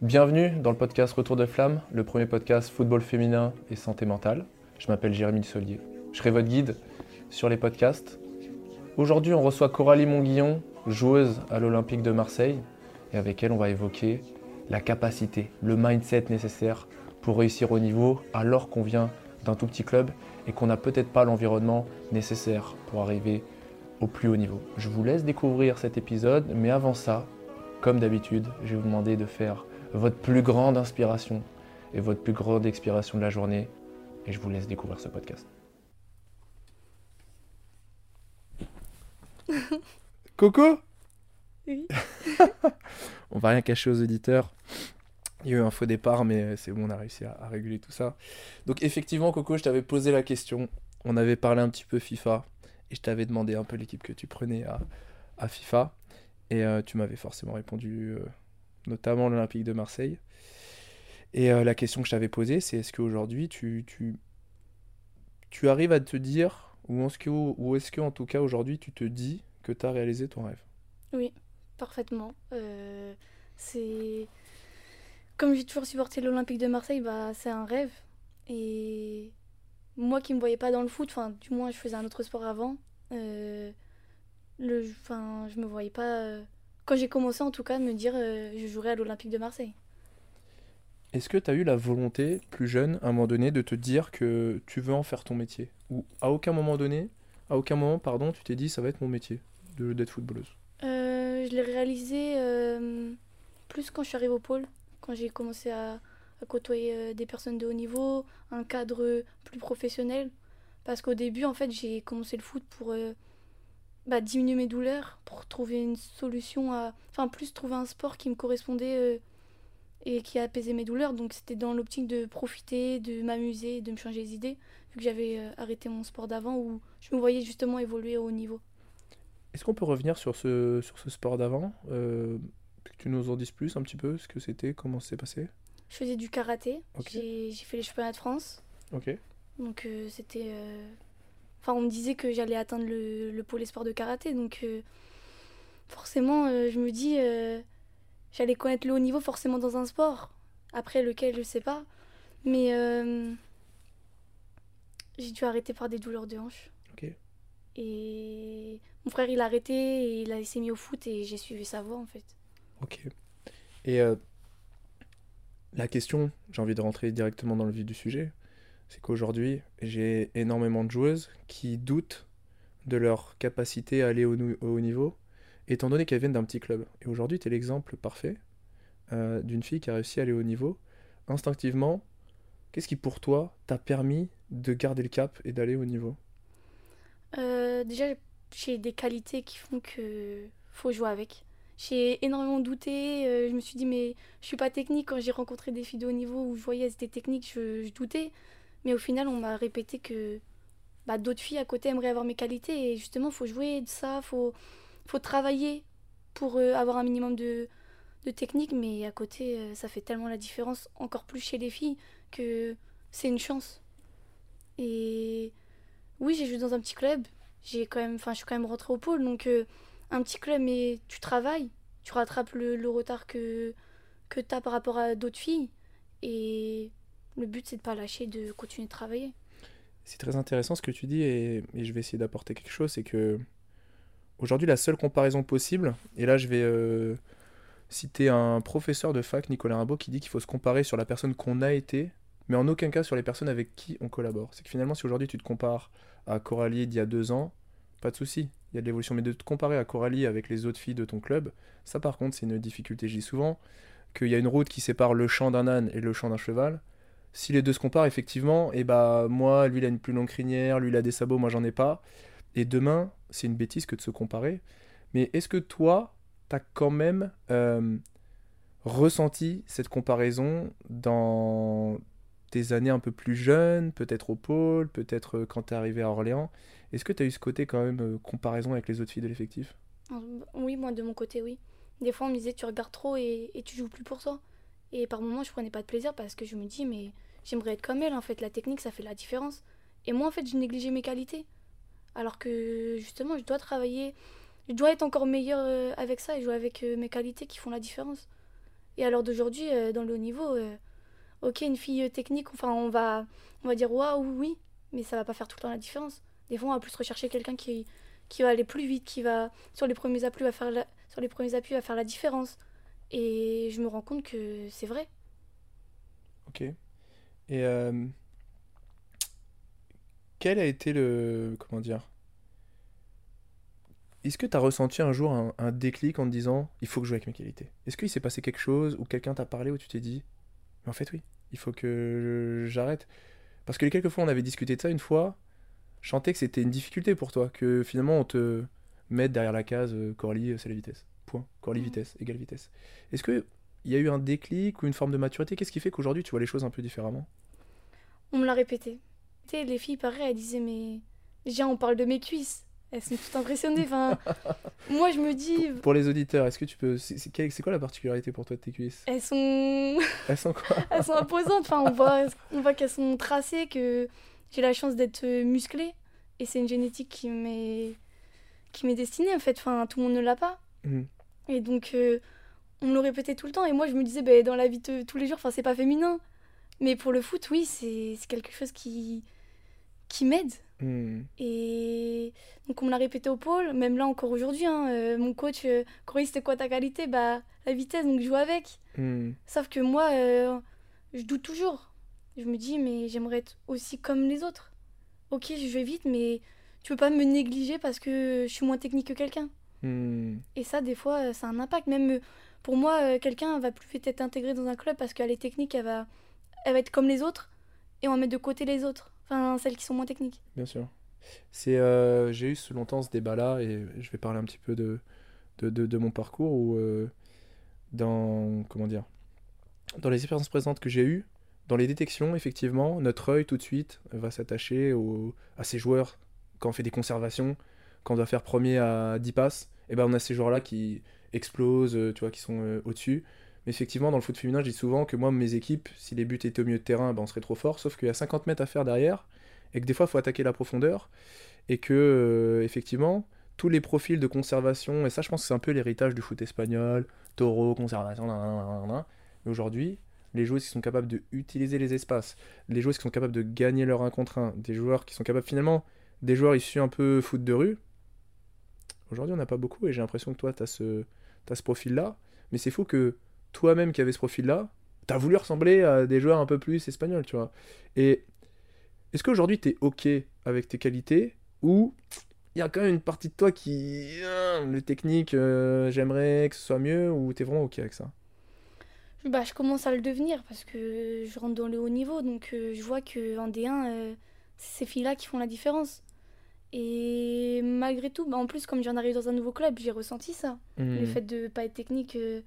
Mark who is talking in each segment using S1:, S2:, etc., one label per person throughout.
S1: Bienvenue dans le podcast Retour de Flamme, le premier podcast football féminin et santé mentale. Je m'appelle Jérémy Solier. Je serai votre guide sur les podcasts. Aujourd'hui, on reçoit Coralie Monguillon, joueuse à l'Olympique de Marseille, et avec elle, on va évoquer la capacité, le mindset nécessaire pour réussir au niveau alors qu'on vient d'un tout petit club et qu'on n'a peut-être pas l'environnement nécessaire pour arriver au plus haut niveau. Je vous laisse découvrir cet épisode, mais avant ça, comme d'habitude, je vais vous demander de faire votre plus grande inspiration et votre plus grande expiration de la journée. Et je vous laisse découvrir ce podcast. Coco
S2: Oui.
S1: On va rien cacher aux auditeurs. Il y a eu un faux départ, mais c'est bon, on a réussi à, à réguler tout ça. Donc effectivement, Coco, je t'avais posé la question. On avait parlé un petit peu FIFA. Et je t'avais demandé un peu l'équipe que tu prenais à, à FIFA. Et euh, tu m'avais forcément répondu, euh, notamment l'Olympique de Marseille. Et euh, la question que je t'avais posée, c'est est-ce qu'aujourd'hui, tu, tu, tu arrives à te dire, ou est-ce que, ou est-ce que en tout cas aujourd'hui, tu te dis que tu as réalisé ton rêve?
S2: Oui, parfaitement. Euh, c'est comme j'ai toujours supporté l'Olympique de Marseille, bah c'est un rêve. Et moi qui me voyais pas dans le foot, enfin du moins je faisais un autre sport avant. euh, le, enfin je me voyais pas. Quand j'ai commencé en tout cas, de me dire euh, je jouerai à l'Olympique de Marseille.
S1: Est-ce que tu as eu la volonté, plus jeune, à un moment donné, de te dire que tu veux en faire ton métier? Ou à aucun moment donné, à aucun moment, pardon, tu t'es dit ça va être mon métier de- d'être footballeuse?
S2: Euh, je l'ai réalisé euh, plus quand je suis arrivée au pôle, quand j'ai commencé à, à côtoyer euh, des personnes de haut niveau, un cadre plus professionnel. Parce qu'au début, en fait, j'ai commencé le foot pour bah, diminuer mes douleurs, pour trouver une solution à. Enfin, plus trouver un sport qui me correspondait euh, et qui apaisait mes douleurs. Donc, c'était dans l'optique de profiter, de m'amuser, de me changer les idées, vu que j'avais euh, arrêté mon sport d'avant où je me voyais justement évoluer au haut niveau.
S1: Est-ce qu'on peut revenir sur ce, sur ce sport d'avant euh, Que tu nous en dises plus un petit peu, ce que c'était, comment ça s'est passé?
S2: Je faisais du karaté, j'ai fait les championnats de France.
S1: Ok.
S2: Donc c'était... Enfin, on me disait que j'allais atteindre le, le pôle espoir de karaté. Donc euh, forcément, euh, je me dis, euh, j'allais connaître le haut niveau forcément dans un sport. Après lequel, je sais pas. Mais j'ai dû arrêter par des douleurs de hanche. Et mon frère, il a arrêté et il s'est mis au foot et j'ai suivi sa voie en fait.
S1: Ok. Et la question, j'ai envie de rentrer directement dans le vif du sujet, c'est qu'aujourd'hui, j'ai énormément de joueuses qui doutent de leur capacité à aller au, haut niveau, étant donné qu'elles viennent d'un petit club. Et aujourd'hui, tu es l'exemple parfait euh, d'une fille qui a réussi à aller au haut niveau. Instinctivement, qu'est-ce qui pour toi t'a permis de garder le cap et d'aller au niveau?
S2: Euh, déjà, j'ai des qualités qui font que faut jouer avec. J'ai énormément douté. euh, je me suis dit, mais je suis pas technique. Quand j'ai rencontré des filles de haut niveau où je voyais elles étaient techniques, je, je doutais. Mais au final, on m'a répété que bah, d'autres filles à côté aimeraient avoir mes qualités. Et justement, faut jouer de ça. Faut, faut travailler pour euh, avoir un minimum de, de technique. Mais à côté, euh, ça fait tellement la différence, encore plus chez les filles, que c'est une chance. Et oui, j'ai joué dans un petit club. J'ai quand même, enfin, je suis quand même rentrée au pôle, donc euh, un petit club, mais tu travailles, tu rattrapes le, le retard que que t'as par rapport à d'autres filles, et le but c'est de pas lâcher, de continuer de travailler.
S1: C'est très intéressant ce que tu dis et, je vais essayer d'apporter quelque chose, c'est que aujourd'hui la seule comparaison possible, et là je vais euh, citer un professeur de fac, Nicolas Rimbaud, qui dit qu'il faut se comparer sur la personne qu'on a été, mais en aucun cas sur les personnes avec qui on collabore. C'est que finalement si aujourd'hui tu te compares à Coralie d'il y a deux ans, pas de souci, il y a de l'évolution, mais de te comparer à Coralie avec les autres filles de ton club, ça par contre c'est une difficulté. Je dis souvent qu'il y a une route qui sépare le champ d'un âne et le champ d'un cheval si les deux se comparent, effectivement, et bah moi, lui, il a une plus longue crinière, lui, il a des sabots, moi, j'en ai pas. Et demain, c'est une bêtise que de se comparer. Mais est-ce que toi, t'as quand même euh, ressenti cette comparaison dans tes années un peu plus jeunes, peut-être au pôle, peut-être euh, quand t'es arrivé à Orléans? Est-ce que t'as eu ce côté quand même euh, comparaison avec les autres filles de l'effectif?
S2: Oui, moi de mon côté, oui. Des fois, on me disait tu regardes trop et, et tu joues plus pour toi. Et par moments, je prenais pas de plaisir parce que je me dis mais j'aimerais être comme elle. En fait, la technique, ça fait la différence. Et moi, en fait, je négligeais mes qualités. Alors que justement, je dois travailler, je dois être encore meilleure euh, avec ça et jouer avec euh, mes qualités qui font la différence. Et l'heure d'aujourd'hui, euh, dans le haut niveau, ok, une fille technique, enfin, on va, on va dire waouh, oui, mais ça va pas faire tout le temps la différence. Des fois, on va plus rechercher quelqu'un qui, qui va aller plus vite, qui va, sur les premiers appuis, va faire sur les premiers appuis, va faire la différence. Et je me rends compte que c'est vrai.
S1: Ok. Et euh, quel a été le... Comment dire? Est-ce que tu as ressenti un jour un, déclic en te disant, il faut que je joue avec mes qualités? Est-ce qu'il s'est passé quelque chose ou quelqu'un t'a parlé où tu t'es dit, mais en fait oui, il faut que j'arrête? Parce que les quelques fois on avait discuté de ça une fois, je que c'était une difficulté pour toi, que finalement on te mette derrière la case euh, Corly, euh, c'est la vitesse. Point. Corly,
S2: Mm.
S1: vitesse, égale vitesse. Est-ce que il y a eu un déclic ou une forme de maturité? Qu'est-ce qui fait qu'aujourd'hui tu vois les choses un peu différemment?
S2: On me l'a répété. Les filles, pareil, elles disaient, mais déjà, on parle de mes cuisses. Elles sont toutes impressionnées. Enfin, moi, je me dis,
S1: Pour, pour les auditeurs, est-ce que tu peux. C'est quoi la particularité pour toi de tes cuisses?
S2: elles sont,
S1: Elles sont quoi?
S2: elles sont imposantes. Enfin, on voit, on voit qu'elles sont tracées, que j'ai la chance d'être musclée. Et c'est une génétique qui m'est, qui m'est destinée, en fait. Enfin, tout le monde ne l'a pas.
S1: Mhm.
S2: Et donc, euh, on me le répétait tout le temps. Et moi, je me disais, ben, dans la vie de tous les jours, c'est pas féminin. Mais pour le foot, oui, c'est c'est quelque chose qui, qui m'aide.
S1: Hmm.
S2: Et donc on me l'a répété au pôle, même là encore aujourd'hui, hein, euh, mon coach, euh, Corey, c'était quoi ta qualité? Bah la vitesse, donc je joue avec.
S1: Hmm.
S2: Sauf que moi, euh, je doute toujours. Je me dis, mais j'aimerais être aussi comme les autres. Ok, je vais vite, mais tu peux pas me négliger parce que je suis moins technique que quelqu'un.
S1: Hmm.
S2: Et ça, des fois, euh, ça a un impact. Même euh, pour moi, euh, quelqu'un va plus vite être intégré dans un club parce qu'elle est technique, elle va, elle va être comme les autres et on va mettre de côté les autres. Enfin, celles qui sont moins techniques.
S1: Bien sûr. C'est, euh, j'ai eu ce longtemps ce débat-là et je vais parler un petit peu de, de, de- de mon parcours où, euh, dans, comment dire, dans les expériences présentes que j'ai eues, dans les détections, effectivement, notre œil tout de suite va s'attacher à ces joueurs quand on fait des conservations, quand on doit faire premier à 10 passes, et ben on a ces joueurs-là qui explosent, euh, tu qui sont euh, au-dessus. Mais effectivement, dans le foot féminin, je dis souvent que moi, mes équipes, si les buts étaient au milieu de terrain, ben on serait trop fort, sauf qu'il y a 50 mètres à faire derrière, et que des fois, il faut attaquer la profondeur, et que, euh, effectivement, tous les profils de conservation, et ça, je pense que c'est un peu l'héritage du foot espagnol, taureau, conservation, mais aujourd'hui, les joueuses qui sont capables d'utiliser les espaces, les joueuses qui sont capables de gagner leur 1 contre 1, des joueurs qui sont capables, finalement, des joueurs issus un peu foot de rue, aujourd'hui, on n'a pas beaucoup, et j'ai l'impression que toi, tu as ce, ce profil-là, mais c'est fou que toi-même qui avais ce profil-là, tu as voulu ressembler à des joueurs un peu plus espagnols, tu vois. Et est-ce qu'aujourd'hui, tu es OK avec tes qualités ou il y a quand même une partie de toi qui. euh, le technique, euh, j'aimerais que ce soit mieux ou tu es vraiment OK avec ça?
S2: Bah, je commence à le devenir parce que je rentre dans le haut niveau, donc euh, je vois que en D1, euh, c'est ces filles-là qui font la différence. Et malgré tout, bah, en plus, comme j'en arrive dans un nouveau club, j'ai ressenti ça. Le
S1: Hmm.
S2: fait de pas être technique, euh,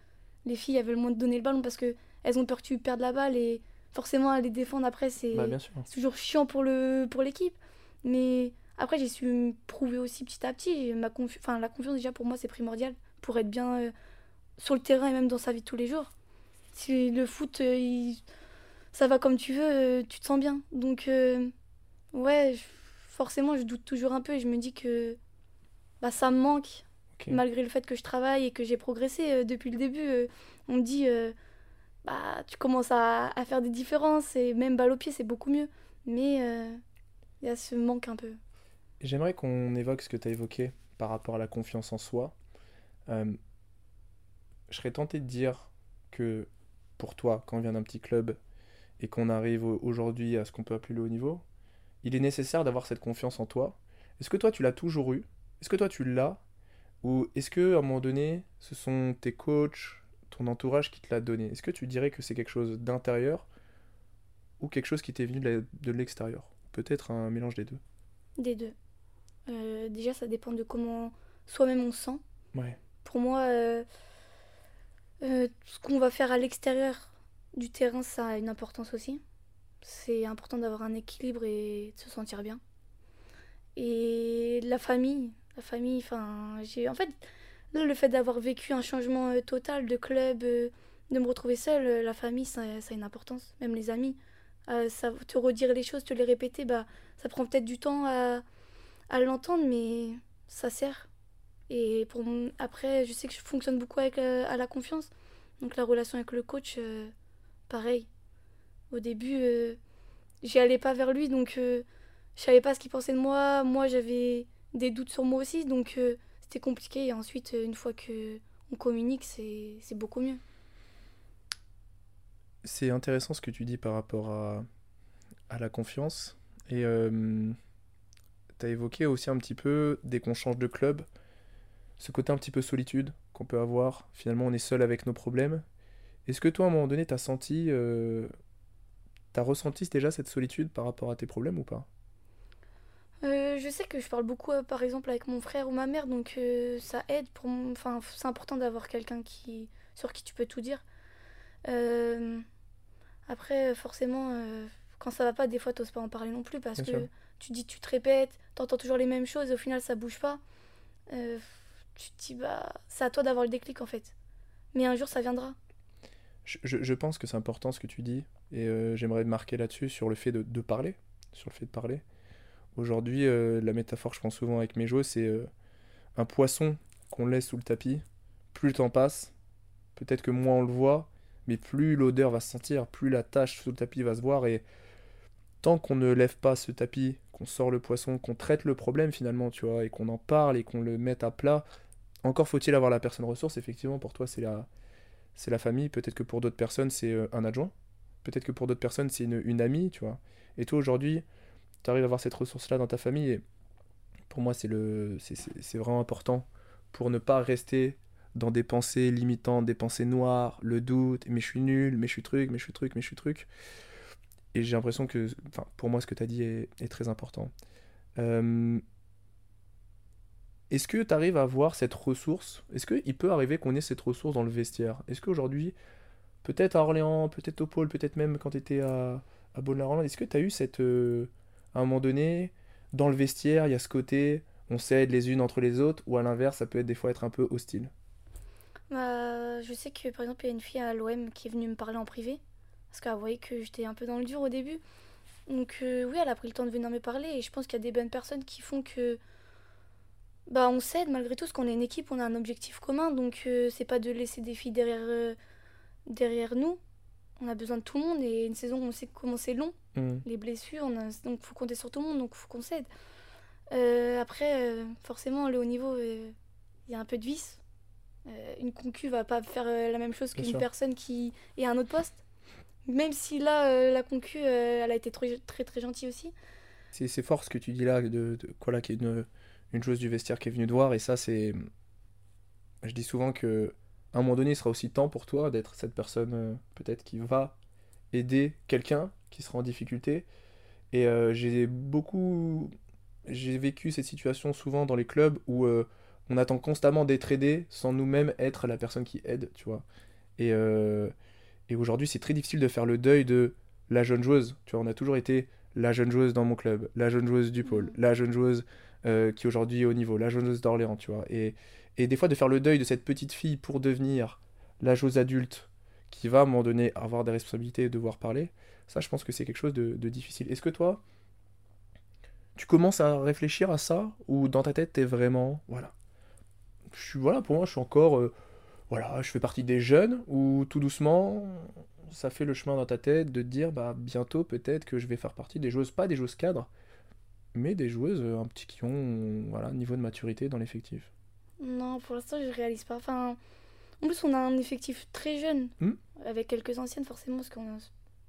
S2: les filles elles veulent moins te donner le ballon parce que elles ont peur que tu perdes la balle et forcément aller défendre après, c'est
S1: Bah,
S2: toujours chiant pour le pour l'équipe. Mais après, j'ai su me prouver aussi petit à petit. et Ma confi- enfin, la confiance, déjà, pour moi, c'est primordial pour être bien euh, sur le terrain et même dans sa vie de tous les jours. Si le foot, euh, il- ça va comme tu veux, tu te sens bien. Donc, ouais, je- forcément, je doute toujours un peu et je me dis que bah, ça me manque, malgré le fait que je travaille et que j'ai progressé euh, depuis le début. euh, on me dit, euh, bah, tu commences à, à faire des différences et même balle au pied, c'est beaucoup mieux. Mais il y a ce manque un peu.
S1: J'aimerais qu'on évoque ce que tu as évoqué par rapport à la confiance en soi. Je serais tenté de dire que pour toi, quand on vient d'un petit club et qu'on arrive au- aujourd'hui à ce qu'on peut appeler le haut niveau, il est nécessaire d'avoir cette confiance en toi. Est-ce que toi, tu l'as toujours eu? Est-ce que toi, tu l'as? Ou est-ce que à un moment donné, ce sont tes coachs, ton entourage qui te l'a donné? Est-ce que tu dirais que c'est quelque chose d'intérieur ou quelque chose qui t'est venu de l'extérieur? Peut-être un mélange des deux.
S2: Des deux. Euh, déjà, ça dépend de comment soi-même on se sent.
S1: Ouais.
S2: Pour moi, euh, euh, ce qu'on va faire à l'extérieur du terrain, ça a une importance aussi. C'est important d'avoir un équilibre et de se sentir bien. Et la famille, la famille, enfin, j'ai, en fait, là, le fait d'avoir vécu un changement euh, total de club, euh, de me retrouver seule, euh, la famille, ça, a une importance. Même les amis, ça, te redire les choses, te les répéter, bah, ça prend peut-être du temps à, à l'entendre, mais ça sert. Et pour après, je sais que je fonctionne beaucoup avec à la confiance. Donc la relation avec le coach, pareil. Au début, euh, j'y allais pas vers lui, donc euh, je savais pas ce qu'il pensait de moi. Moi, j'avais des doutes sur moi aussi, donc euh, c'était compliqué. Et ensuite, euh, une fois que on communique, c'est beaucoup mieux.
S1: C'est intéressant ce que tu dis par rapport à, à la confiance. Et tu as évoqué aussi un petit peu, dès qu'on change de club, ce côté un petit peu solitude qu'on peut avoir. Finalement, on est seul avec nos problèmes. Est-ce que toi, à un moment donné, t'as senti, euh, t'as ressenti déjà cette solitude par rapport à tes problèmes ou pas?
S2: Euh, je sais que je parle beaucoup, euh, par exemple, avec mon frère ou ma mère, donc euh, ça aide pour mon- Enfin, c'est important d'avoir quelqu'un qui... sur qui tu peux tout dire. Après, forcément, quand ça va pas, des fois, t'oses pas en parler non plus parce
S1: Bien
S2: que
S1: sûr.
S2: tu dis, tu te répètes, t'entends toujours les mêmes choses et au final, ça bouge pas. Tu te dis, bah, c'est à toi d'avoir le déclic en fait. Mais un jour, ça viendra.
S1: Je, je- je pense que c'est important ce que tu dis, et euh, j'aimerais marquer là-dessus sur le fait de, parler, sur le fait de parler. Aujourd'hui, euh, la métaphore que je prends souvent avec mes joueurs, c'est euh, un poisson qu'on laisse sous le tapis. Plus le temps passe, peut-être que moins on le voit, mais plus l'odeur va se sentir, plus la tache sous le tapis va se voir, et tant qu'on ne lève pas ce tapis, qu'on sort le poisson, qu'on traite le problème finalement, tu vois, et qu'on en parle et qu'on le mette à plat, encore faut-il avoir la personne ressource, effectivement, pour toi c'est la, c'est la famille, peut-être que pour d'autres personnes c'est un adjoint, peut-être que pour d'autres personnes c'est une, amie, tu vois. Et toi aujourd'hui, tu arrives à avoir cette ressource-là dans ta famille, et pour moi c'est vraiment important pour ne pas rester dans des pensées limitantes, des pensées noires, le doute, mais je suis nul, mais je suis truc, mais je suis truc, mais je suis truc. Et j'ai l'impression que, pour moi, ce que tu as dit est, très important. Euh, est-ce que tu arrives à avoir cette ressource? Est-ce qu'il peut arriver qu'on ait cette ressource dans le vestiaire? Est-ce qu'aujourd'hui, peut-être à Orléans, peut-être au pôle, peut-être même quand tu étais à, à Beaune-la-Rolande, est-ce que tu as eu cette, euh, à un moment donné, dans le vestiaire, il y a ce côté, on s'aide les unes entre les autres, ou à l'inverse, ça peut être des fois être un peu hostile?
S2: Bah, je sais que par exemple, il y a une fille à l'OM qui est venue me parler en privé. Parce qu'elle voyait que j'étais un peu dans le dur au début. Donc, euh, oui, elle a pris le temps de venir me parler. Et je pense qu'il y a des bonnes personnes qui font que bah, on s'aide malgré tout. Parce qu'on est une équipe, on a un objectif commun. Donc, euh, c'est pas de laisser des filles derrière, derrière nous. On a besoin de tout le monde. Et une saison, on sait comment c'est long.
S1: Hmm.
S2: Les blessures, on a- donc faut compter sur tout le monde. Donc, faut qu'on s'aide. Euh, après, euh, forcément, le haut niveau, euh, il y a un peu de vice. Une concu va pas faire la même chose qu'une personne qui est à un autre poste. Même si là, la concu, elle a été très très, très gentille aussi.
S1: C'est fort ce que tu dis là, de, de quoi là, qu'il y a une, une chose du vestiaire qui est venue te voir, et ça, c'est. Je dis souvent que à un moment donné, il sera aussi temps pour toi d'être cette personne, euh, peut-être, qui va aider quelqu'un qui sera en difficulté. Et euh, j'ai beaucoup. J'ai vécu cette situation souvent dans les clubs où euh, on attend constamment d'être aidé sans nous-mêmes être la personne qui aide, tu vois. Et, et aujourd'hui, c'est très difficile de faire le deuil de la jeune joueuse. Tu vois, on a toujours été la jeune joueuse dans mon club, la jeune joueuse du pôle,
S2: Mhm.
S1: la jeune joueuse qui aujourd'hui est au niveau, la jeune joueuse d'Orléans, tu vois. Et, et des fois, de faire le deuil de cette petite fille pour devenir la joueuse adulte qui va à un moment donné avoir des responsabilités et devoir parler, ça, je pense que c'est quelque chose de, difficile. Est-ce que toi, tu commences à réfléchir à ça ou dans ta tête, t'es vraiment, voilà, je suis, voilà, pour moi, je suis encore, euh, voilà, je fais partie des jeunes ou tout doucement, ça fait le chemin dans ta tête de dire, bah, bientôt, peut-être que je vais faire partie des joueuses, pas des joueuses cadres, mais des joueuses euh, un petit qui ont, voilà, niveau de maturité dans l'effectif.
S2: Non, pour l'instant, je réalise pas. Enfin, en plus, on a un effectif très jeune,
S1: Hmm.
S2: avec quelques anciennes forcément, parce qu'on a-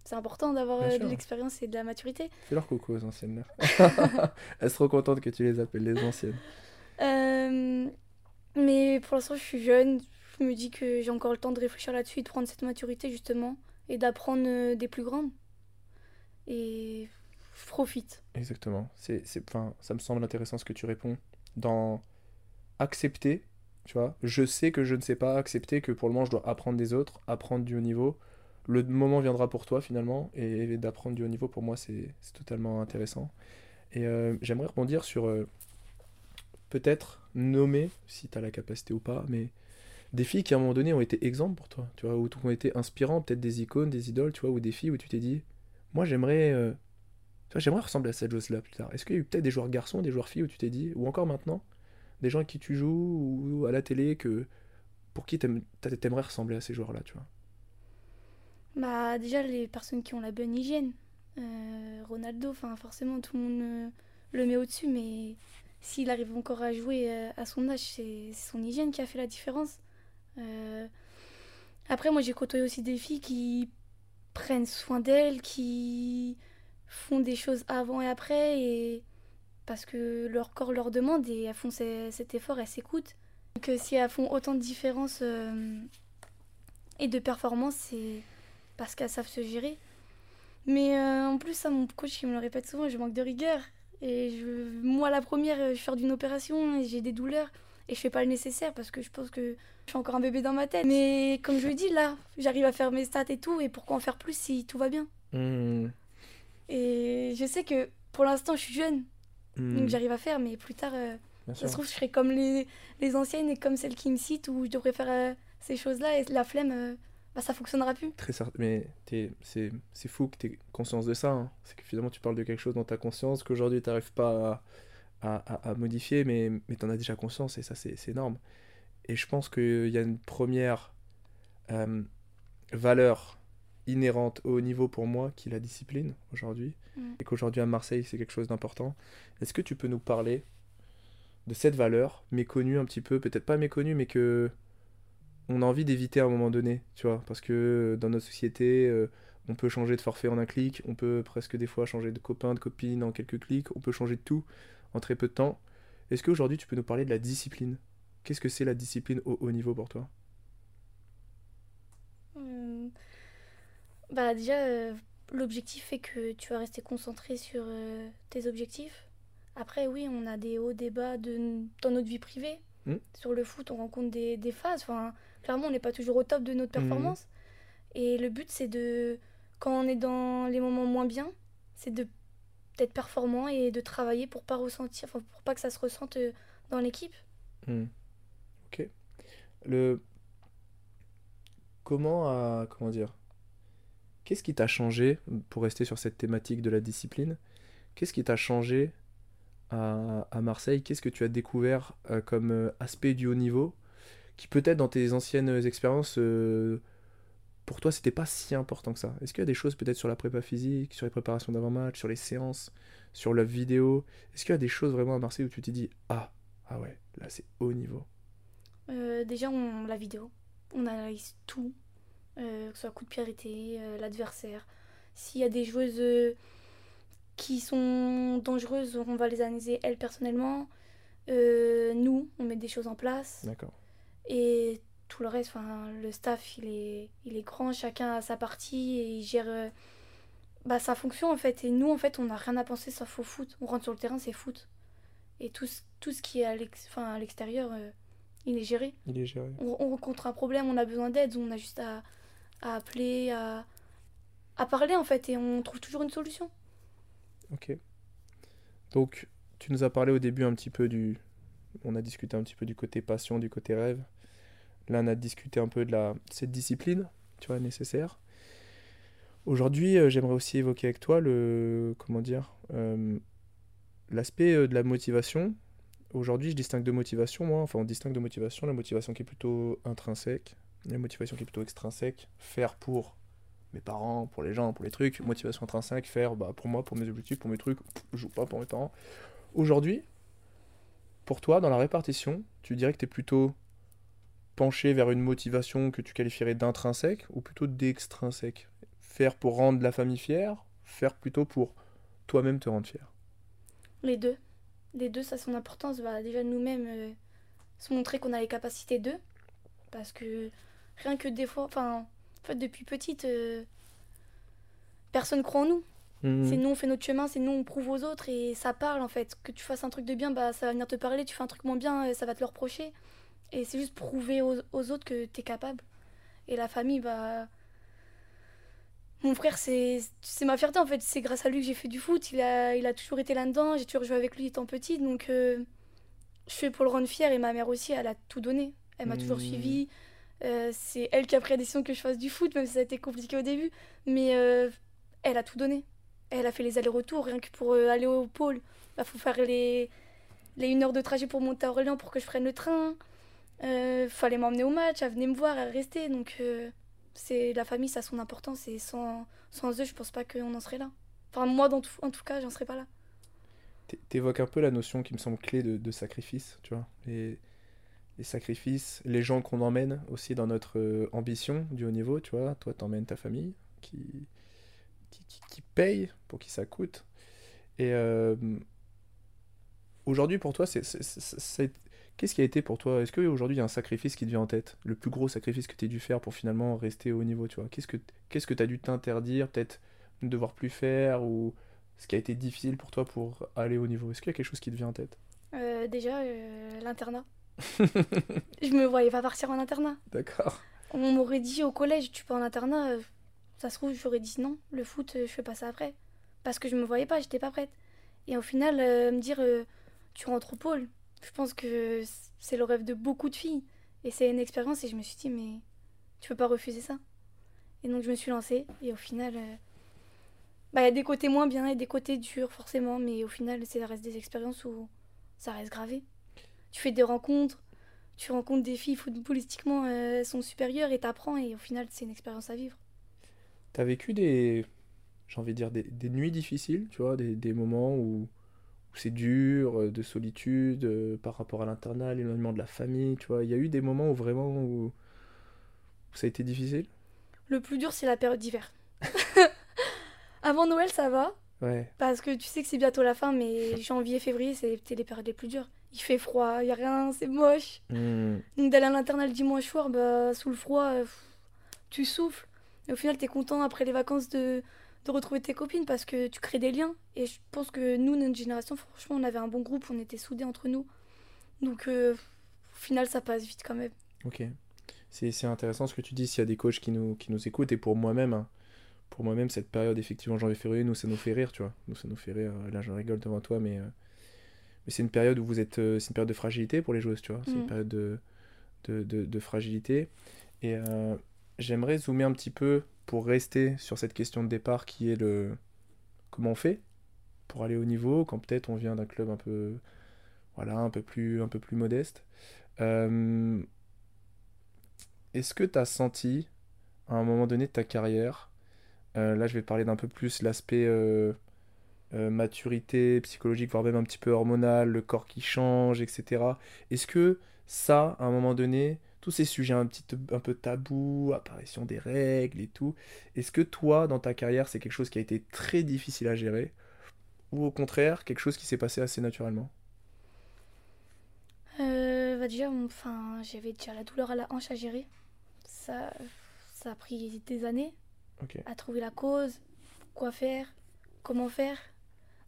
S2: c'est important d'avoir euh, de l'expérience et de la maturité.
S1: Fais leur coco aux anciennes là. Elles seront contentes que tu les appelles les anciennes.
S2: Euh, mais pour l'instant, je suis jeune. Je me dis que j'ai encore le temps de réfléchir là-dessus et de prendre cette maturité justement et d'apprendre euh, des plus grandes. Et je profite.
S1: Exactement. C'est, c'est, enfin, ça me semble intéressant ce que tu réponds. Dans accepter, tu vois, je sais que je ne sais pas, accepter que pour le moment je dois apprendre des autres, apprendre du haut niveau. Le moment viendra pour toi finalement, et d'apprendre du haut niveau pour moi c'est, totalement intéressant. Et euh, j'aimerais rebondir sur euh, peut-être nommer, si tu as la capacité ou pas, mais des filles qui à un moment donné ont été exemples pour toi, tu vois, ou qui ont été inspirantes, peut-être des icônes, des idoles, tu vois, ou des filles où tu t'es dit, moi j'aimerais. euh, j'aimerais ressembler à cette joueuse-là plus tard. Est-ce qu'il y a eu peut-être des joueurs garçons, des joueurs filles où tu t'es dit, ou encore maintenant, des gens avec qui tu joues, ou à la télé, que pour qui t'aimerais ressembler à ces joueurs-là, tu vois?
S2: Bah, déjà, les personnes qui ont la bonne hygiène. Euh, Ronaldo, forcément, tout le monde euh, le met au-dessus, mais s'il arrive encore à jouer euh, à son âge, c'est son hygiène qui a fait la différence. Après, moi, j'ai côtoyé aussi des filles qui prennent soin d'elles, qui font des choses avant et après, parce que leur corps leur demande, et elles font cet effort, elles s'écoutent. Donc, euh, si elles font autant de différences euh, et de performances, c'est parce qu'elles savent se gérer. Mais euh, en plus, ça, mon coach il me le répète souvent, je manque de rigueur. Et je, moi, la première, je sors d'une opération et j'ai des douleurs et je fais pas le nécessaire parce que je pense que je suis encore un bébé dans ma tête. Mais comme je le dis, là, j'arrive à faire mes stats et tout, et pourquoi en faire plus si tout va bien?
S1: Hmm,
S2: Et je sais que pour l'instant, je suis jeune,
S1: hmm,
S2: donc j'arrive à faire, mais plus tard, euh, ça
S1: sûr.
S2: se trouve, je serai comme les, les anciennes et comme celles qui me citent où je devrais faire euh, ces choses-là et la flemme, euh, bah, ça fonctionnera plus.
S1: Très certain, mais t'es- c'est c'est fou que tu aies conscience de ça. hein. C'est que finalement tu parles de quelque chose dans ta conscience qu'aujourd'hui tu n'arrives pas à, à- modifier, mais, mais tu en as déjà conscience et ça c'est c'est énorme. Et je pense qu'il y a une première euh, valeur inhérente au haut niveau pour moi qui est la discipline aujourd'hui.
S2: Mm.
S1: Et qu'aujourd'hui à Marseille c'est quelque chose d'important. Est-ce que tu peux nous parler de cette valeur méconnue un petit peu, peut-être pas méconnue, mais que on a envie d'éviter à un moment donné, tu vois, parce que euh, dans notre société, euh, on peut changer de forfait en un clic, on peut presque des fois changer de copain, de copine en quelques clics, on peut changer de tout en très peu de temps. Est-ce qu'aujourd'hui tu peux nous parler de la discipline? Qu'est-ce que c'est la discipline au haut niveau pour toi?
S2: Euh, Bah déjà, euh, l'objectif fait que tu vas rester concentré sur euh, tes objectifs. Après, oui, on a des hauts, des bas de, dans notre vie privée.
S1: Mm.
S2: Sur le foot, on rencontre des, des phases. Enfin, clairement, on n'est pas toujours au top de notre performance. Et le but, c'est de, quand on est dans les moments moins bien, c'est de d'être performant et de travailler pour pas ressentir, enfin, pour pas que ça se ressente euh, dans l'équipe.
S1: Hmm. Ok. Le... Comment, a- comment dire? Qu'est-ce qui t'a changé, pour rester sur cette thématique de la discipline, qu'est-ce qui t'a changé à, Marseille? Qu'est-ce que tu as découvert euh, comme euh, aspect du haut niveau qui peut-être dans tes anciennes expériences, euh, pour toi, c'était pas si important que ça? Est-ce qu'il y a des choses peut-être sur la prépa physique, sur les préparations d'avant-match, sur les séances, sur la vidéo? Est-ce qu'il y a des choses vraiment à Marseille où tu t'es dit Ah, ah ouais, là c'est haut niveau?
S2: Déjà, on la vidéo. On analyse tout, euh, que ce soit coup de pied arrêté, euh, l'adversaire. S'il y a des joueuses euh, qui sont dangereuses, on va les analyser elles personnellement. Nous, on met des choses en place.
S1: D'accord.
S2: Et tout le reste, enfin, le staff, il est, il est grand, chacun a sa partie et il gère euh, bah, sa fonction en fait. Et nous, en fait, on n'a rien à penser sauf au foot. On rentre sur le terrain, c'est foot. Et tout, ce- tout ce qui est à l'extérieur, euh, il est géré
S1: Il est géré.
S2: on, on rencontre un problème, on a besoin d'aide, on a juste à, à appeler, à, à parler en fait, et on trouve toujours une solution.
S1: Ok. Donc, tu nous as parlé au début un petit peu du. On a discuté un petit peu du côté passion, du côté rêve. Là, on a discuté un peu de la cette discipline, tu vois, nécessaire. Aujourd'hui, euh, j'aimerais aussi évoquer avec toi le. Comment dire euh, L'aspect euh, de la motivation. Aujourd'hui, je distingue deux motivations, moi. Enfin, on distingue deux motivations. La motivation qui est plutôt intrinsèque, la motivation qui est plutôt extrinsèque. Faire pour mes parents, pour les gens, pour les trucs. Motivation intrinsèque, faire bah, pour moi, pour mes objectifs, pour mes trucs. Je joue pas pour mes parents. Aujourd'hui, pour toi, dans la répartition, tu dirais que tu es plutôt penché vers une motivation que tu qualifierais d'intrinsèque ou plutôt d'extrinsèque? Faire pour rendre la famille fière Faire plutôt pour toi-même te rendre fier
S2: Les deux. Les deux, ça a son importance. Bah, déjà, nous-mêmes, euh, se montrer qu'on a les capacités d'eux. Parce que rien que des fois, enfin, en fait, depuis petite, euh, personne croit en nous.
S1: Mhm.
S2: C'est nous, on fait notre chemin, c'est nous, on prouve aux autres et ça parle en fait. Que tu fasses un truc de bien, bah, ça va venir te parler. Tu fais un truc moins bien, euh, ça va te le reprocher. Et c'est juste prouver aux, aux autres que t'es capable. Et la famille, bah. Mon frère, c'est c'est ma fierté en fait. C'est grâce à lui que j'ai fait du foot. Il a, il a toujours été là-dedans. J'ai toujours joué avec lui étant petite. Donc, euh, je fais pour le rendre fier. Et ma mère aussi, elle a tout donné. Elle m'a toujours
S1: Mhm.
S2: suivi. Euh, c'est elle qui a pris la décision que je fasse du foot, même si ça a été compliqué au début. Mais euh, elle a tout donné. Elle a fait les allers-retours, rien que pour euh, aller au pôle. Il faut faire les, les une heure de trajet pour monter à Orléans pour que je prenne le train. Euh, fallait m'emmener au match, elle venait me voir, elle restait. Donc, c'est la famille, ça a son importance. Et sans, sans eux, je pense pas qu'on en serait là. Enfin, moi, dans tout- en tout cas, j'en serais pas là.
S1: T'é- T'évoques un peu la notion qui me semble clé de, sacrifice, tu vois. Les sacrifices, les gens qu'on emmène aussi dans notre euh, ambition du haut niveau, tu vois. Toi, t'emmènes ta famille qui, qui, qui, paye pour qui ça coûte. Et euh, aujourd'hui, pour toi, c'est, qu'est-ce qui a été pour toi? Est-ce qu'aujourd'hui, il y a un sacrifice qui te vient en tête? Le plus gros sacrifice que tu as dû faire pour finalement rester au haut niveau, tu vois? Qu'est-ce que qu'est-ce que tu as dû t'interdire, peut-être ne devoir plus faire, ou ce qui a été difficile pour toi pour aller au niveau? Est-ce qu'il y a quelque chose qui te vient en tête?
S2: Euh, déjà, l'internat. Je me voyais pas partir en internat.
S1: D'accord.
S2: On m'aurait dit au collège, tu pars en internat. euh, ça se trouve, j'aurais dit non. Le foot, euh, je fais pas ça après. Parce que je me voyais pas, j'étais pas prête. Et au final, euh, me dire, euh, tu rentres au pôle. Je pense que c'est le rêve de beaucoup de filles. Et c'est une expérience. Et je me suis dit, mais tu peux pas refuser ça. Et donc, je me suis lancée. Et au final, bah, il y a des côtés moins bien et des côtés durs, forcément. Mais au final, ça reste des expériences où ça reste gravé. Tu fais des rencontres, tu rencontres des filles footballistiquement euh, elles sont supérieures et t'apprends. Et au final, c'est une expérience à vivre.
S1: T'as vécu des, j'ai envie de dire, des, des nuits difficiles, tu vois, des, des moments où, où c'est dur, euh, de solitude, euh, par rapport à l'internat, l'éloignement de la famille, tu vois. Il y a eu des moments où vraiment où, où ça a été difficile?
S2: Le plus dur, c'est la période d'hiver. Avant Noël, ça va.
S1: Ouais.
S2: Parce que tu sais que c'est bientôt la fin, mais janvier, février, c'était les périodes les plus dures. Il fait froid, il y a rien, c'est moche.
S1: Hmm.
S2: Donc d'aller à l'internat le dimanche soir, bah, sous le froid, euh, pff, tu souffles. Et au final, t'es content après les vacances de, de retrouver tes copines parce que tu crées des liens. Et je pense que nous, notre génération, franchement, on avait un bon groupe, on était soudés entre nous. Donc euh, au final, ça passe vite quand même.
S1: Ok. C'est, intéressant ce que tu dis, s'il y a des coachs qui nous, qui nous écoutent, et pour moi-même, hein, pour moi-même, cette période, effectivement, janvier-février, nous, ça nous fait rire, tu vois. Nous, ça nous fait rire. Là, je rigole devant toi, mais, euh, mais c'est une période où vous êtes. euh, c'est une période de fragilité pour les joueuses, tu vois. C'est une
S2: Mm.
S1: période de, de, de, de fragilité. Et euh, j'aimerais zoomer un petit peu pour rester sur cette question de départ qui est le. Comment on fait pour aller au niveau quand peut-être on vient d'un club un peu. Voilà, un peu plus, un peu plus modeste. Euh, est-ce que tu as senti, à un moment donné de ta carrière, euh, là je vais parler d'un peu plus l'aspect euh, maturité psychologique, voire même un petit peu hormonal, le corps qui change, etc. Est-ce que ça, à un moment donné, tous ces sujets un petit un peu tabous, apparition des règles et tout, est-ce que toi, dans ta carrière, c'est quelque chose qui a été très difficile à gérer, ou au contraire, quelque chose qui s'est passé assez naturellement?
S2: Euh, bah déjà, enfin, j'avais déjà la douleur à la hanche à gérer. Ça, ça a pris des années
S1: Ok.
S2: à trouver la cause, quoi faire, comment faire.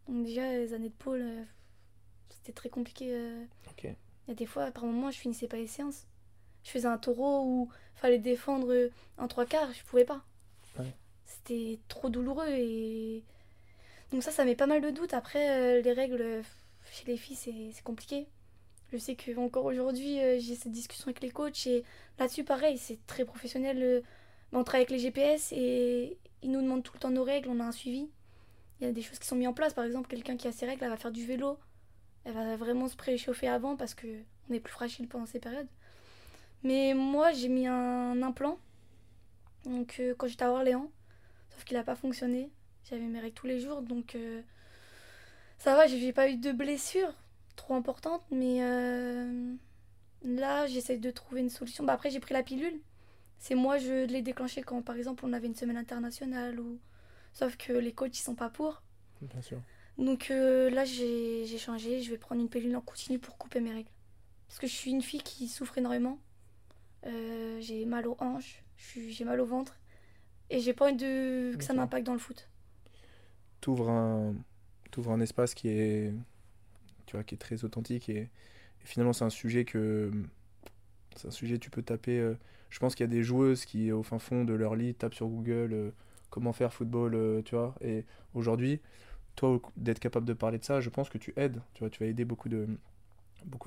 S2: Donc déjà, les années de pôle, euh, c'était très compliqué. euh.
S1: Ok.
S2: Il y a des fois, par moments, je finissais pas les séances. Je faisais un taureau où fallait défendre euh, un trois quarts, je pouvais pas.
S1: Ouais.
S2: C'était trop douloureux et donc ça, ça met pas mal de doutes. Après, euh, les règles euh, chez les filles, c'est c'est compliqué. Je sais que encore aujourd'hui, euh, j'ai cette discussion avec les coachs et là-dessus, pareil, c'est très professionnel. euh, on travaille avec les GPS et ils nous demandent tout le temps nos règles, on a un suivi. Il y a des choses qui sont mises en place, par exemple, quelqu'un qui a ses règles, elle va faire du vélo, elle va vraiment se préchauffer avant parce que on est plus fragile pendant ces périodes. Mais moi, j'ai mis un implant donc euh, quand j'étais à Orléans, sauf qu'il n'a pas fonctionné. J'avais mes règles tous les jours, donc euh, ça va, j'ai pas eu de blessure trop importante, mais euh, là, j'essaie de trouver une solution. Bah, après, j'ai pris la pilule. C'est moi, je l'ai déclenché quand, par exemple, on avait une semaine internationale ou. Sauf que les coachs, ils sont pas pour.
S1: Bien sûr.
S2: Donc euh, là, j'ai j'ai changé. Je vais prendre une pilule en continu pour couper mes règles. Parce que je suis une fille qui souffre énormément. Euh, j'ai mal aux hanches, j'ai mal au ventre. Et j'ai pas envie de... que ça m'impacte dans le foot.
S1: t'ouvres un, un espace qui est, tu vois, qui est très authentique et, et finalement c'est un sujet que, c'est un sujet tu peux taper. euh, je pense qu'il y a des joueuses qui au fin fond de leur lit tapent sur Google euh, comment faire football, euh, tu vois. Et aujourd'hui, toi d'être capable de parler de ça, je pense que tu aides, tu vois, tu vas aider beaucoup de,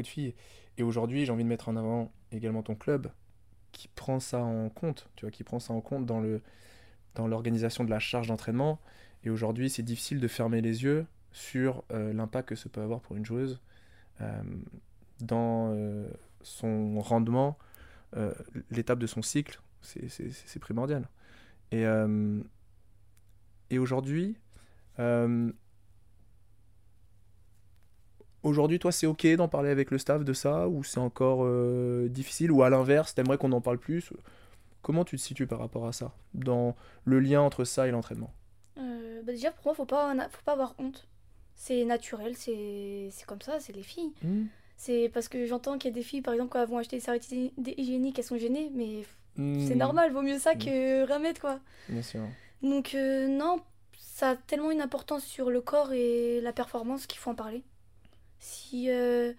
S1: filles. Et aujourd'hui, j'ai envie de mettre en avant également ton club qui prend ça en compte, tu vois, qui prend ça en compte dans l'organisation de la charge d'entraînement. Et aujourd'hui, c'est difficile de fermer les yeux sur euh, l'impact que ça peut avoir pour une joueuse euh, dans, son rendement, l'étape de son cycle, c'est primordial. Et, et aujourd'hui, euh, aujourd'hui, toi, c'est ok d'en parler avec le staff de ça, ou c'est encore difficile, ou à l'inverse, t'aimerais qu'on en parle plus? Comment tu te situes par rapport à ça, dans le lien entre ça et l'entraînement?
S2: Bah Déjà, pour moi, faut pas, faut pas avoir honte. C'est naturel, c'est comme ça, c'est les filles. Mmh. C'est parce que j'entends qu'il y a des filles, par exemple, quand elles vont acheter des serviettes hygiéniques, elles sont gênées, mais c'est mmh. normal, vaut mieux ça mmh. que rien mettre, quoi.
S1: Bien sûr.
S2: Donc, euh, non, ça a tellement une importance sur le corps et la performance qu'il faut en parler. Si euh,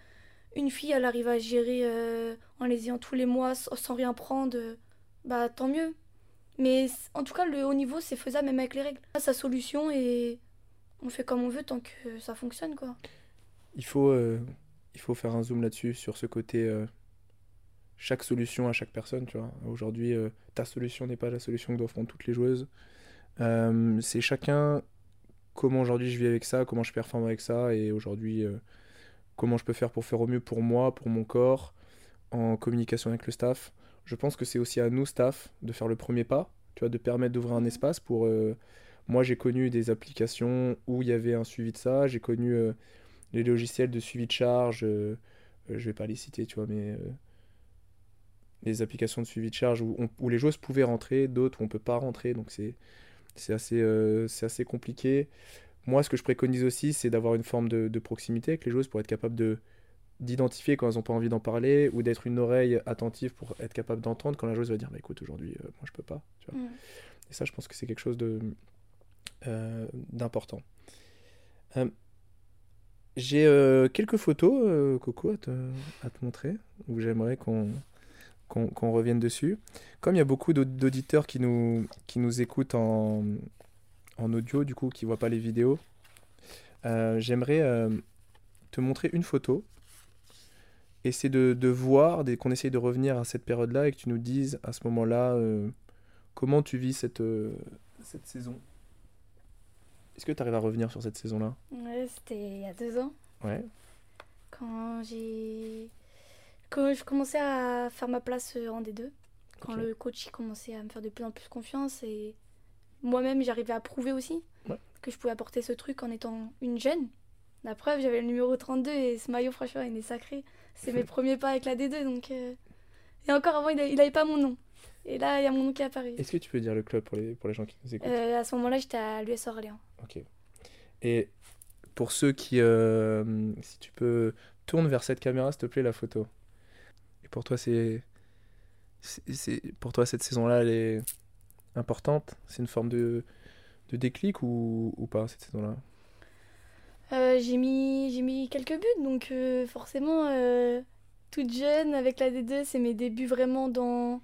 S2: une fille, elle arrive à gérer euh, en les ayant tous les mois sans rien prendre, bah tant mieux. Mais en tout cas, le haut niveau, c'est faisable même avec les règles. Sa solution et on fait comme on veut tant que ça fonctionne, quoi.
S1: Il faut il faut faire un zoom là-dessus, sur ce côté chaque solution à chaque personne, tu vois. Aujourd'hui, ta solution n'est pas la solution que doivent prendre toutes les joueuses. Euh, c'est chacun comment aujourd'hui je vis avec ça, comment je performe avec ça, et aujourd'hui comment je peux faire pour faire au mieux pour moi, pour mon corps, en communication avec le staff. Je pense que c'est aussi à nous, staff, de faire le premier pas, tu vois, de permettre d'ouvrir un espace pour... moi, j'ai connu des applications où il y avait un suivi de ça, j'ai connu les logiciels de suivi de charge, euh, euh, je vais pas les citer, tu vois, mais euh, les applications de suivi de charge où, où les joueuses pouvaient rentrer, d'autres où on peut pas rentrer, donc c'est c'est assez, c'est assez compliqué. Moi, ce que je préconise aussi, c'est d'avoir une forme de, de, proximité avec les joueuses pour être capable de d'identifier quand elles n'ont pas envie d'en parler ou d'être une oreille attentive pour être capable d'entendre quand la joueuse va dire bah, écoute aujourd'hui moi je peux pas tu vois. Mm. et ça je pense que c'est quelque chose de d'important j'ai euh, quelques photos, euh, Coco, à te, montrer, où j'aimerais qu'on qu'on revienne dessus. Comme il y a beaucoup d'auditeurs qui nous, qui nous écoutent en, en audio, du coup, qui ne voient pas les vidéos, euh, j'aimerais te montrer une photo. C'est de, de, voir, qu'on essaye de revenir à cette période-là et que tu nous dises à ce moment-là comment tu vis cette, cette saison. Est-ce que tu arrives à revenir sur cette saison-là?
S2: Ouais, c'était il y a deux ans.
S1: Ouais.
S2: Quand j'ai. Quand je commençais à faire ma place euh, en D2. Quand le coach commençait à me faire de plus en plus confiance et moi-même j'arrivais à prouver aussi que je pouvais apporter ce truc en étant une jeune. La preuve, j'avais le numéro 32 et ce maillot, franchement, il est sacré. C'est mes premiers pas avec la D2 donc. Euh, et encore avant, il n'avait pas mon nom. Et là, il y a mon nom qui est apparu.
S1: Est-ce que tu peux dire le club pour les, pour les gens qui nous écoutent?
S2: Euh, À ce moment-là, j'étais à l'US Orléans.
S1: Ok. Et pour ceux qui. Euh, si tu peux, tourne vers cette caméra, s'il te plaît, la photo. Pour toi, c'est. c'est pour toi, cette saison-là, elle est importante? C'est une forme de, de déclic ou, ou pas, cette saison-là?
S2: Euh, j'ai mis, j'ai mis quelques buts, donc forcément, toute jeune avec la D2, c'est mes débuts vraiment dans,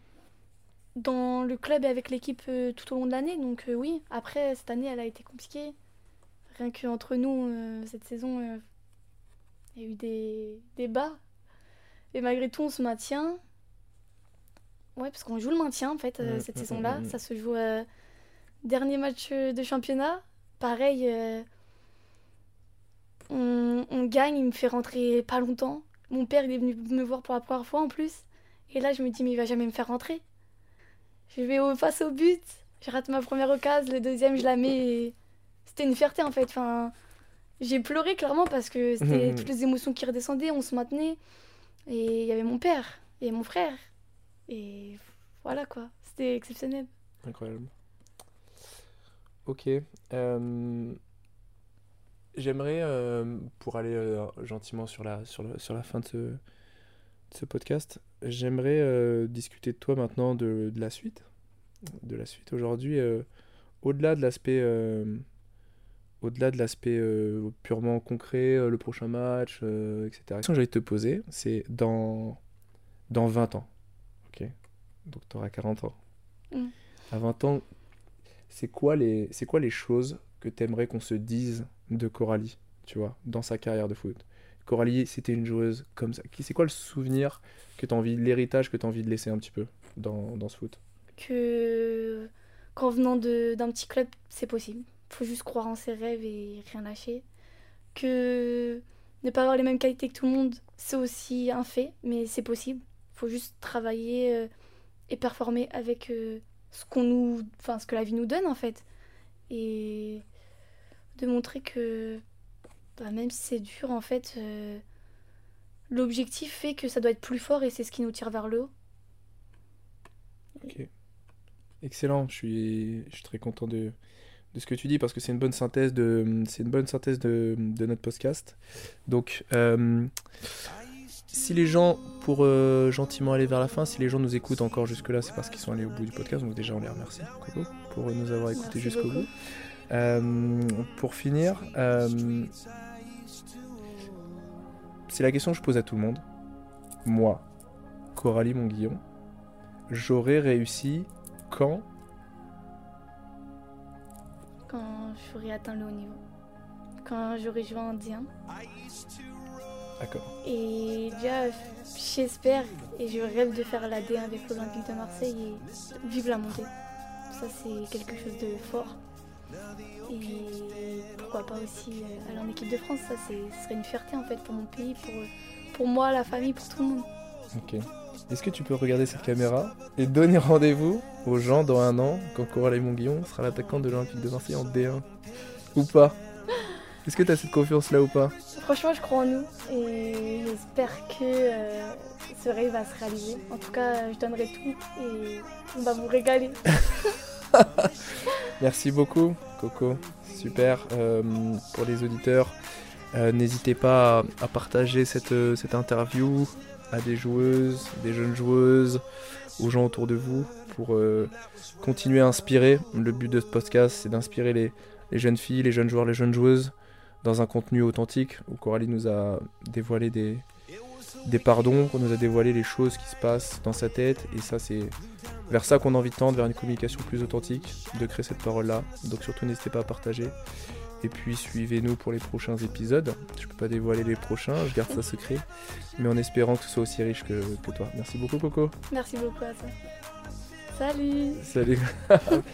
S2: dans le club et avec l'équipe euh, tout au long de l'année. Donc euh, oui, après, cette année, elle a été compliquée. Rien qu'entre nous, euh, cette saison, il y a eu des, des bas. Et malgré tout, on se maintient. Ouais, parce qu'on joue le maintien, en fait, mmh, cette mmh, saison-là. Mmh, Ça se joue dernier match de championnat. Pareil, on, on, gagne, il me fait rentrer pas longtemps. Mon père, il est venu me voir pour la première fois en plus. Et là, je me dis, mais il va jamais me faire rentrer. Je vais au, face au but, je rate ma première occasion, le deuxième, je la mets. C'était une fierté en fait. Enfin, j'ai pleuré clairement parce que c'était toutes les émotions qui redescendaient, on se maintenait. Et il y avait mon père et mon frère. Et voilà quoi, c'était exceptionnel.
S1: Incroyable. Ok. Euh, j'aimerais, euh, pour aller euh, gentiment sur la, sur, sur la fin de ce, ce podcast, J'aimerais discuter de toi maintenant de, de, la suite. De la suite aujourd'hui, au-delà de l'aspect au-delà de l'aspect purement concret, le prochain match, etc. La question que j'allais te poser, c'est dans, dans 20 ans. Ok? Donc tu auras 40 ans. Mm. À 20 ans, c'est quoi, les, quoi les choses que tu aimerais qu'on se dise de Coralie, tu vois, dans sa carrière de foot? Coralie, c'était une joueuse comme ça. C'est quoi le souvenir que tu as envie, l'héritage que tu as envie de laisser un petit peu dans, dans ce foot?
S2: Que qu'en venant d'un petit club, c'est possible. Faut juste croire en ses rêves et rien lâcher. Que ne pas avoir les mêmes qualités que tout le monde, c'est aussi un fait, mais c'est possible. Faut juste travailler euh, et performer avec euh, ce qu'on nous, enfin ce que la vie nous donne en fait, et de montrer que bah, même si c'est dur en fait, euh, l'objectif fait que ça doit être plus fort et c'est ce qui nous tire vers le haut.
S1: Ok. Excellent, je suis, je suis très content de, de ce que tu dis parce que c'est une bonne synthèse de, c'est une bonne synthèse de, de notre podcast. Donc, euh, si les gens, pour euh, gentiment aller vers la fin, si les gens nous écoutent encore jusque-là, c'est parce qu'ils sont allés au bout du podcast. Donc déjà, on les remercie, Coco, pour nous avoir écoutés jusqu'au bout. Euh, pour finir, c'est la question que je pose à tout le monde. Moi, Coralie Monguillon, j'aurais réussi quand
S2: Quand j'aurai atteint le haut niveau. Quand j'aurai joué en D1.
S1: D'accord.
S2: Et déjà, j'espère et je rêve de faire la D1 avec l'Olympique de Marseille et vivre la montée. Ça, c'est quelque chose de fort. Et pourquoi pas aussi euh, aller en équipe de France. Ça, ce serait une fierté en fait pour mon pays, pour, pour moi, la famille, pour tout le monde.
S1: Ok. Est-ce que tu peux regarder cette caméra et donner rendez-vous aux gens dans un an quand Coralie Monguillon sera l'attaquante de l'Olympique de Marseille en D1 Ou pas? Est-ce que tu as cette confiance-là ou pas?
S2: Franchement, je crois en nous et j'espère que euh, ce rêve va se réaliser. En tout cas, je donnerai tout et on va vous régaler.
S1: Merci beaucoup, Coco. Super. Euh, pour les auditeurs, euh, n'hésitez pas à, à partager cette, cette interview à des joueuses, des jeunes joueuses, aux gens autour de vous pour euh, continuer à inspirer. Le but de ce podcast, c'est d'inspirer les, jeunes filles, les jeunes joueurs, les jeunes joueuses dans un contenu authentique où Coralie nous a dévoilé des, des pardons, qu'on nous a dévoilé les choses qui se passent dans sa tête. Et ça, c'est vers ça qu'on a envie de tendre, vers une communication plus authentique, de créer cette parole-là. Donc surtout, n'hésitez pas à partager. Et puis suivez-nous pour les prochains épisodes. Je peux pas dévoiler les prochains, je garde ça secret. Mais en espérant que ce soit aussi riche que, que toi. Merci beaucoup Coco.
S2: Merci beaucoup à toi. Salut
S1: Salut.